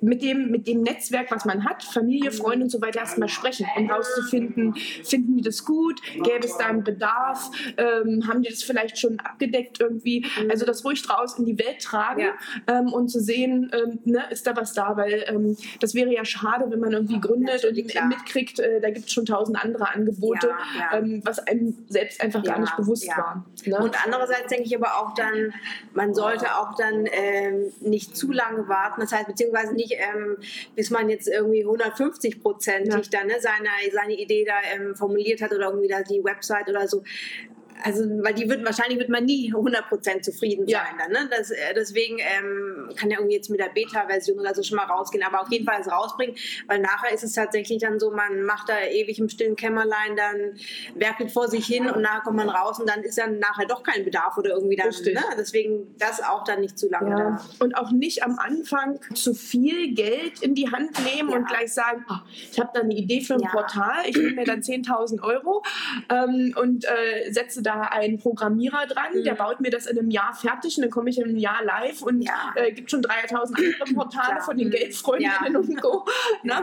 [SPEAKER 1] mit dem, mit dem Netzwerk, was man hat, Familie, Freunde und so weiter, erstmal sprechen, um rauszufinden, finden die das gut, gäbe es da einen Bedarf, ähm, haben die das vielleicht schon abgedeckt irgendwie. Also das ruhig draus in die Welt tragen
[SPEAKER 2] Ja.
[SPEAKER 1] ähm, und zu sehen, ähm, ne, ist da was da, weil ähm, das wäre ja schade, wenn man irgendwie gründet
[SPEAKER 2] Natürlich,
[SPEAKER 1] und mitkriegt, äh, da gibt es schon tausend andere Angebote,
[SPEAKER 2] Ja, ja.
[SPEAKER 1] Ähm, was einem selbst einfach gar
[SPEAKER 2] Ja,
[SPEAKER 1] nicht bewusst
[SPEAKER 2] ja.
[SPEAKER 1] war. Ne?
[SPEAKER 2] Und andererseits denke ich aber auch dann, man sollte auch dann ähm, nicht zu lange warten. Das heißt, beziehungsweise nicht, ähm, bis man jetzt irgendwie 150-prozentig
[SPEAKER 1] Ja.
[SPEAKER 2] dann ne, seine, seine Idee da ähm, formuliert hat oder irgendwie da die Website oder so. Also, weil die wird, wahrscheinlich wird man nie 100% zufrieden ja. sein. Dann, ne? das, äh, deswegen ähm, kann ja irgendwie jetzt mit der Beta-Version oder so schon mal rausgehen, aber auf jeden Fall es rausbringen, weil nachher ist es tatsächlich dann so, man macht da ewig im stillen Kämmerlein, dann werkelt vor sich hin und nachher kommt man raus und dann ist dann nachher doch kein Bedarf oder irgendwie dann, ne? deswegen das auch dann nicht zu lange ja.
[SPEAKER 1] da. Und auch nicht am Anfang zu viel Geld in die Hand nehmen ja. und gleich sagen, oh, ich habe da eine Idee für ein. Portal, ich nehme mir dann 10.000 Euro ähm, und äh, setze da einen Programmierer dran, mhm. der baut mir das in einem Jahr fertig und dann komme ich in einem Jahr live und äh, gibt schon 3.000 andere (clears throat) Portale von den mhm. Geldfreundinnen und Co. Ne?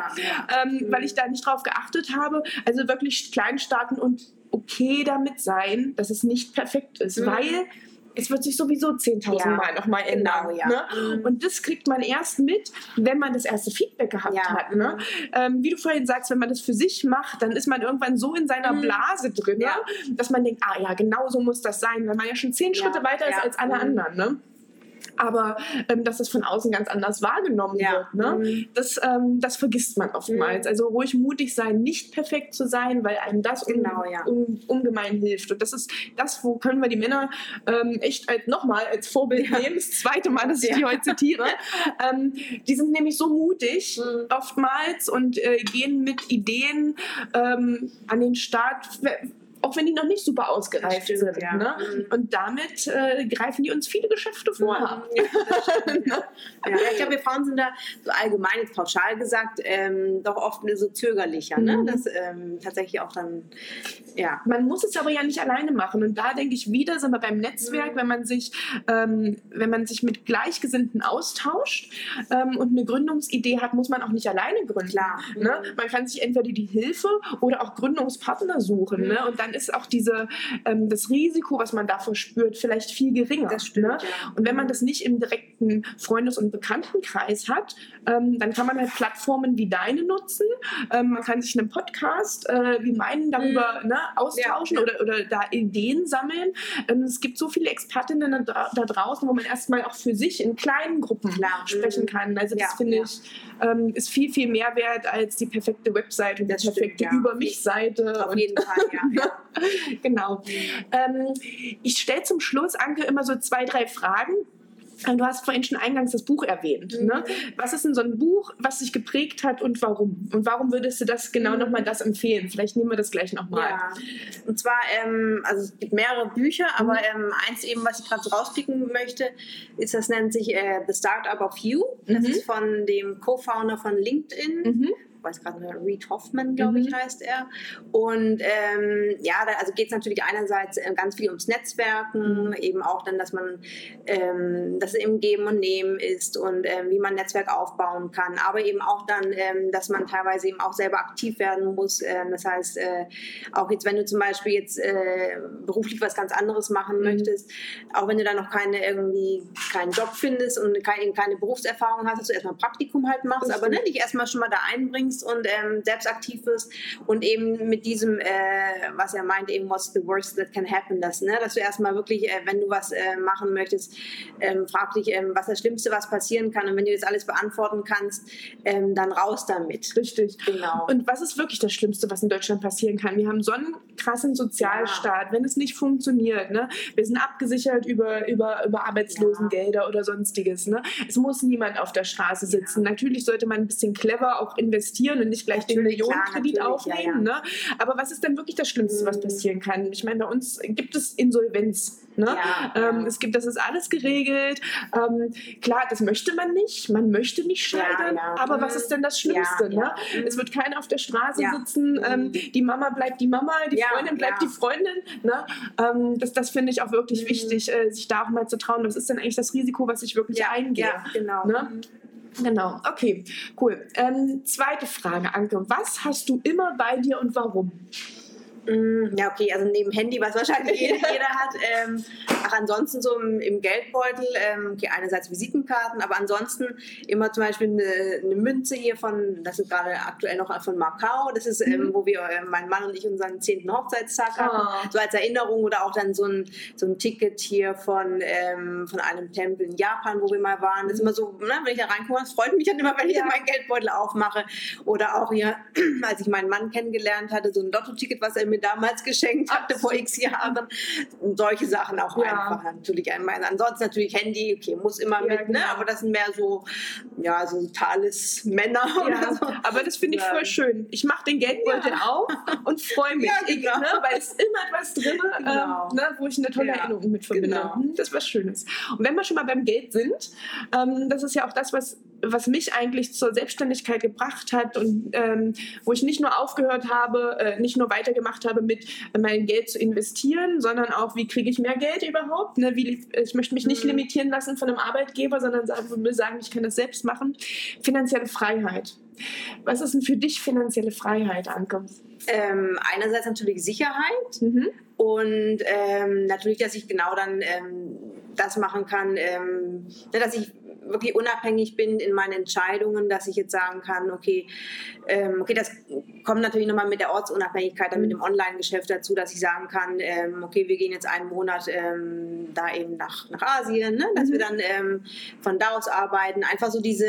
[SPEAKER 1] Ähm, weil ich da nicht drauf geachtet habe. Also wirklich klein starten und okay damit sein, dass es nicht perfekt ist, mhm. weil es wird sich sowieso 10.000 ja, Mal nochmal ändern. Genau, ja. ne? Mhm. Und das kriegt man erst mit, wenn man das erste Feedback gehabt ja. hat. Ne? Ähm, wie du vorhin sagst, wenn man das für sich macht, dann ist man irgendwann so in seiner mhm. Blase drin, dass man denkt, ah ja, genau so muss das sein, weil man ja schon zehn Schritte weiter ist als alle mhm. anderen. Ne? Aber ähm, dass das von außen ganz anders wahrgenommen ja. wird. Ne? Mhm. Das, ähm, das vergisst man oftmals. Mhm. Also ruhig mutig sein, nicht perfekt zu sein, weil einem das genau, un, ja. un, ungemein hilft. Und das ist das, wo können wir die Männer ähm, echt als, nochmal als Vorbild ja. nehmen. Das zweite Mal, dass ich die heute zitiere. (laughs) Ähm, die sind nämlich so mutig mhm. oftmals und äh, gehen mit Ideen ähm, an den Start auch wenn die noch nicht super ausgereift stimmt, sind. Ja. Ne? Mhm. Und damit äh, greifen die uns viele Geschäfte vor. Ja, (laughs)
[SPEAKER 2] ja, ich glaube, wir Frauen sind da so allgemein, jetzt pauschal gesagt, ähm, doch oft so zögerlicher. Ne? Mhm. Das ähm, tatsächlich auch dann, ja.
[SPEAKER 1] Man muss es aber ja nicht alleine machen. Und da denke ich wieder, sind wir beim Netzwerk, mhm. wenn man sich, ähm, wenn man sich mit Gleichgesinnten austauscht ähm, und eine Gründungsidee hat, muss man auch nicht alleine gründen. Klar. Ne? Mhm. Man kann sich entweder die Hilfe oder auch Gründungspartner suchen. Ne? Und dann dann ist auch diese, ähm, das Risiko, was man davor spürt, vielleicht viel geringer. Das stimmt, ne? ja. Und wenn man das nicht im direkten Freundes- und Bekanntenkreis hat, ähm, dann kann man halt Plattformen wie deine nutzen. Ähm, man kann sich einen Podcast äh, wie meinen darüber mhm. ne, austauschen ja. oder, oder da Ideen sammeln. Ähm, es gibt so viele Expertinnen da, da, draußen, wo man erstmal auch für sich in kleinen Gruppen Klar. sprechen mhm. kann. Also das ja, finde ich ähm, ist viel, viel mehr wert als die perfekte Website und die perfekte stimmt, Über mich-Seite.
[SPEAKER 2] Auf jeden Fall, ja. (laughs) (laughs)
[SPEAKER 1] genau. Ähm, ich stelle zum Schluss, Anke, immer so zwei, drei Fragen. Du hast vorhin schon eingangs das Buch erwähnt. Ne? Mhm. Ne? Was ist denn so ein Buch, was sich geprägt hat und warum? Und warum würdest du das genau mhm. nochmal das empfehlen? Vielleicht nehmen wir das gleich nochmal. Ja.
[SPEAKER 2] Und zwar, ähm, also es gibt mehrere Bücher, mhm. aber ähm, eins eben, was ich gerade so rauspicken möchte, ist, das nennt sich äh, The Startup of You. Das mhm. ist von dem Co-Founder von LinkedIn, mhm weiß gerade nicht, Reed Hoffman, glaube ich, mhm. heißt er. Und ähm, ja, da, also geht es natürlich einerseits äh, ganz viel ums Netzwerken, eben auch dann, dass man ähm, das im Geben und Nehmen ist und ähm, wie man Netzwerk aufbauen kann, aber eben auch dann, ähm, dass man teilweise eben auch selber aktiv werden muss. Ähm, das heißt, äh, auch jetzt, wenn du zum Beispiel jetzt äh, beruflich was ganz anderes machen mhm. möchtest, auch wenn du da noch keine irgendwie keinen Job findest und keine, keine Berufserfahrung hast, dass du erstmal ein Praktikum halt machst, aber ne, dich erstmal schon mal da einbringst bringst und ähm, selbst aktiv wirst und eben mit diesem, äh, was er meint, eben what's the worst that can happen, das, ne? dass du erstmal wirklich, äh, wenn du was äh, machen möchtest, ähm, frag dich, ähm, was das Schlimmste, was passieren kann und wenn du das alles beantworten kannst, ähm, dann raus damit.
[SPEAKER 1] Richtig. Genau. Und was ist wirklich das Schlimmste, was in Deutschland passieren kann? Wir haben so einen krassen Sozialstaat, ja. wenn es nicht funktioniert, ne? wir sind abgesichert über, über, über Arbeitslosengelder ja. oder sonstiges. Ne? Es muss niemand auf der Straße sitzen. Ja. Natürlich sollte man ein bisschen clever auch investieren investieren und nicht gleich den Millionenkredit aufnehmen. Ja, ja. Ne? Aber was ist denn wirklich das Schlimmste, was mhm. passieren kann? Ich meine, bei uns gibt es Insolvenz. Ne? Ja, ähm, es gibt, das ist alles geregelt. Ähm, klar, das möchte man nicht. Man möchte nicht scheitern. Aber was ist denn das Schlimmste? Ne? Es wird keiner auf der Straße sitzen. Ähm, mhm. die Mama bleibt die Mama, die Freundin bleibt die Freundin. Ne? Ähm, das das finde ich auch wirklich mhm. wichtig, äh, sich da auch mal zu trauen. Was ist denn eigentlich das Risiko, was ich wirklich eingehe? Ja,
[SPEAKER 2] genau.
[SPEAKER 1] Ne? Genau, okay, cool. Ähm, zweite Frage, Anke. Was hast du immer bei dir und warum?
[SPEAKER 2] Mm, ja, okay, also neben Handy, was wahrscheinlich (laughs) jeder, jeder hat. Ähm, ach, ansonsten so im, im Geldbeutel, ähm, okay, einerseits Visitenkarten, aber ansonsten immer zum Beispiel eine, eine, Münze hier von, das ist gerade aktuell noch von Macau, das ist, ähm, mhm. wo wir, äh, mein Mann und ich unseren zehnten Hochzeitstag oh. so als Erinnerung oder auch dann so ein, so ein Ticket hier von, ähm, von einem Tempel in Japan, wo wir mal waren. Das ist immer so, ne, wenn ich da reinkomme, das freut mich dann immer, wenn ich ja. meinen Geldbeutel aufmache. Oder auch hier, (clears throat) als ich meinen Mann kennengelernt hatte, so ein Lotto-Ticket, was er mit mir damals geschenkt hatte vor x Jahren. Solche Sachen auch ja. einfach natürlich einmal. Ansonsten natürlich Handy, okay, muss immer ja, mit, ne? Genau. aber das sind mehr so, ja, so Talismänner ja, oder so.
[SPEAKER 1] Aber das finde ich voll schön. Ich mache den Geldbeutel auf und freue mich, genau. ne? weil es ist immer etwas drin, genau. ähm, ne? wo ich eine tolle Erinnerung mit verbinde. Genau. Hm, das ist was Schönes. Und wenn wir schon mal beim Geld sind, ähm, das ist ja auch das, was was mich eigentlich zur Selbstständigkeit gebracht hat und ähm, wo ich nicht nur aufgehört habe, äh, nicht nur weitergemacht habe mit äh, mein Geld zu investieren, sondern auch, wie kriege ich mehr Geld überhaupt? Ne? Wie, ich möchte mich nicht mhm. limitieren lassen von einem Arbeitgeber, sondern will sagen, ich kann das selbst machen. Finanzielle Freiheit. Was ist denn für dich finanzielle Freiheit, Anke?
[SPEAKER 2] Ähm, einerseits natürlich Sicherheit mhm. und ähm, natürlich, dass ich genau dann ähm, das machen kann, ähm, ne, dass ich wirklich unabhängig bin in meinen Entscheidungen, dass ich jetzt sagen kann, okay, ähm, okay, das kommt natürlich nochmal mit der Ortsunabhängigkeit, dann mit dem Online-Geschäft dazu, dass ich sagen kann, ähm, okay, wir gehen jetzt einen Monat ähm, da eben nach, nach Asien, ne? dass mhm. wir dann ähm, von da aus arbeiten. Einfach so diese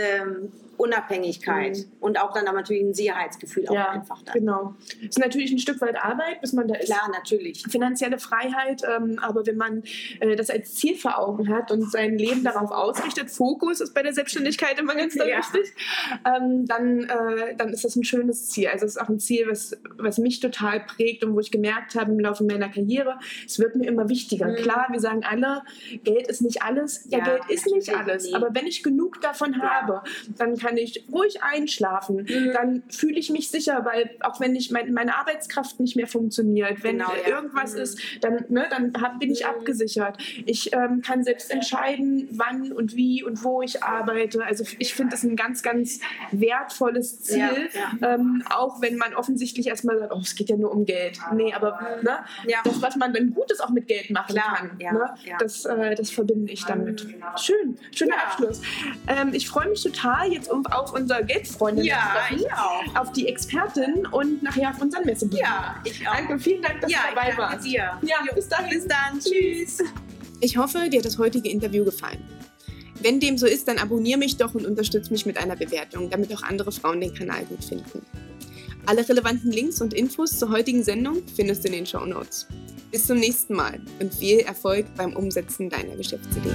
[SPEAKER 2] Unabhängigkeit mhm. und auch dann aber natürlich ein Sicherheitsgefühl auch ja, einfach
[SPEAKER 1] dann. Genau. Es ist natürlich ein Stück weit Arbeit, bis man da ist.
[SPEAKER 2] Klar, natürlich.
[SPEAKER 1] Finanzielle Freiheit, ähm, aber wenn man äh, das als Ziel vor Augen hat und sein Leben darauf ausrichtet, Fokus ist bei der Selbstständigkeit immer ganz ja. wichtig, ähm, dann, äh, dann ist das ein schönes Ziel. Also es ist auch ein Ziel, was, was mich total prägt und wo ich gemerkt habe im Laufe meiner Karriere, es wird mir immer wichtiger. Mhm. Klar, wir sagen alle, Geld ist nicht alles. Ja, ja Geld ist nicht alles. Aber wenn ich genug davon habe, dann kann kann ich ruhig einschlafen. Mhm. Dann fühle ich mich sicher, weil auch wenn ich mein, meine Arbeitskraft nicht mehr funktioniert, wenn genau, ja. irgendwas mhm. ist, dann, ne, dann hab, bin ich mhm. abgesichert. Ich ähm, kann selbst entscheiden, wann und wie und wo ich arbeite. Also ich finde das ein ganz, ganz wertvolles Ziel, ja, ja. Ähm, auch wenn man offensichtlich erstmal sagt, oh, es geht ja nur um Geld. Nee, aber ne, das, was man dann Gutes auch mit Geld machen Klar, kann, ne, das, äh, das verbinde ich damit. Schön, schöner Abschluss. Ähm, ich freue mich total jetzt um um auf unsere Geldfreundin
[SPEAKER 2] ja, zu treffen,
[SPEAKER 1] ich auch. auf die Expertin und nachher auf unseren Messebesuch.
[SPEAKER 2] Ja, ich auch.
[SPEAKER 1] Danke, vielen Dank, dass
[SPEAKER 2] ja,
[SPEAKER 1] du dabei warst.
[SPEAKER 2] Dir.
[SPEAKER 1] Ja, jo, bis dann.
[SPEAKER 2] Bis dann. Tschüss.
[SPEAKER 1] Ich hoffe, dir hat das heutige Interview gefallen. Wenn dem so ist, dann abonniere mich doch und unterstütze mich mit einer Bewertung, damit auch andere Frauen den Kanal gut finden. Alle relevanten Links und Infos zur heutigen Sendung findest du in den Show Notes. Bis zum nächsten Mal und viel Erfolg beim Umsetzen deiner Geschäftsidee.